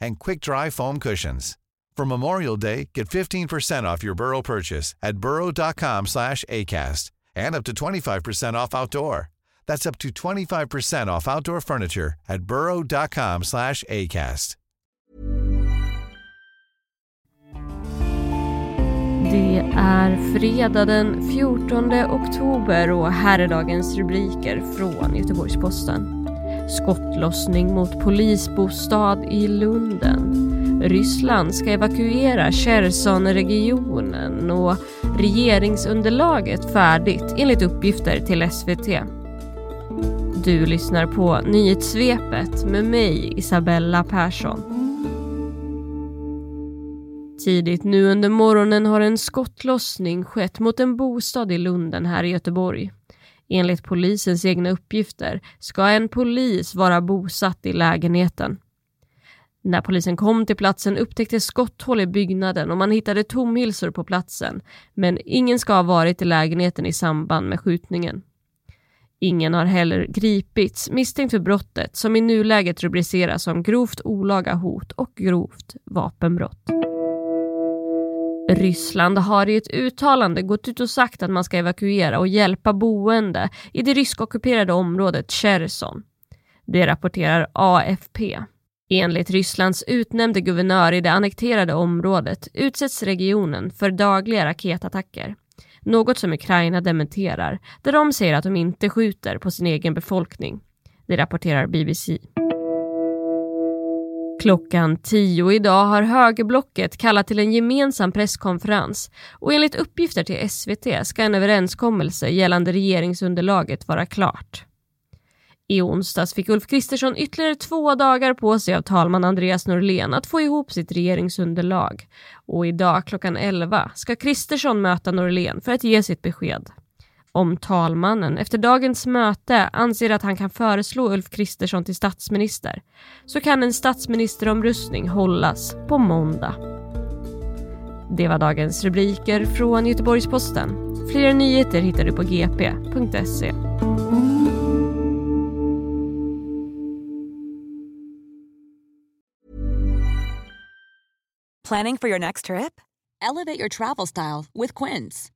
and quick-dry foam cushions. For Memorial Day, get 15% off your Burrow purchase at burrow.com slash ACAST and up to 25% off outdoor. That's up to 25% off outdoor furniture at burrow.com slash ACAST. Det är fredag den 14 oktober och här är dagens rubriker från Göteborgs-Posten. Skottlossning mot polisbostad i Lunden. Ryssland ska evakuera Cherson-regionen och regeringsunderlaget färdigt enligt uppgifter till SVT. Du lyssnar på nyhetssvepet med mig Isabella Persson. Tidigt nu under morgonen har en skottlossning skett mot en bostad i Lunden här i Göteborg. Enligt polisens egna uppgifter ska en polis vara bosatt i lägenheten. När polisen kom till platsen upptäcktes skotthål i byggnaden och man hittade tomhylsor på platsen, men ingen ska ha varit i lägenheten i samband med skjutningen. Ingen har heller gripits misstänkt för brottet som i nuläget rubriceras som grovt olaga hot och grovt vapenbrott. Ryssland har i ett uttalande gått ut och sagt att man ska evakuera och hjälpa boende i det ryskockuperade området Cherson. Det rapporterar AFP. Enligt Rysslands utnämnde guvernör i det annekterade området utsätts regionen för dagliga raketattacker. Något som Ukraina dementerar, där de säger att de inte skjuter på sin egen befolkning. Det rapporterar BBC. Klockan tio idag har högerblocket kallat till en gemensam presskonferens och enligt uppgifter till SVT ska en överenskommelse gällande regeringsunderlaget vara klart. I onsdags fick Ulf Kristersson ytterligare två dagar på sig av talman Andreas Norlén att få ihop sitt regeringsunderlag och idag klockan 11 ska Kristersson möta Norlén för att ge sitt besked. Om talmannen efter dagens möte anser att han kan föreslå Ulf Kristersson till statsminister så kan en statsministeromröstning hållas på måndag. Det var dagens rubriker från Göteborgs-Posten. Fler nyheter hittar du på gp.se. Planning for your next trip? Elevate your travel style with Quince.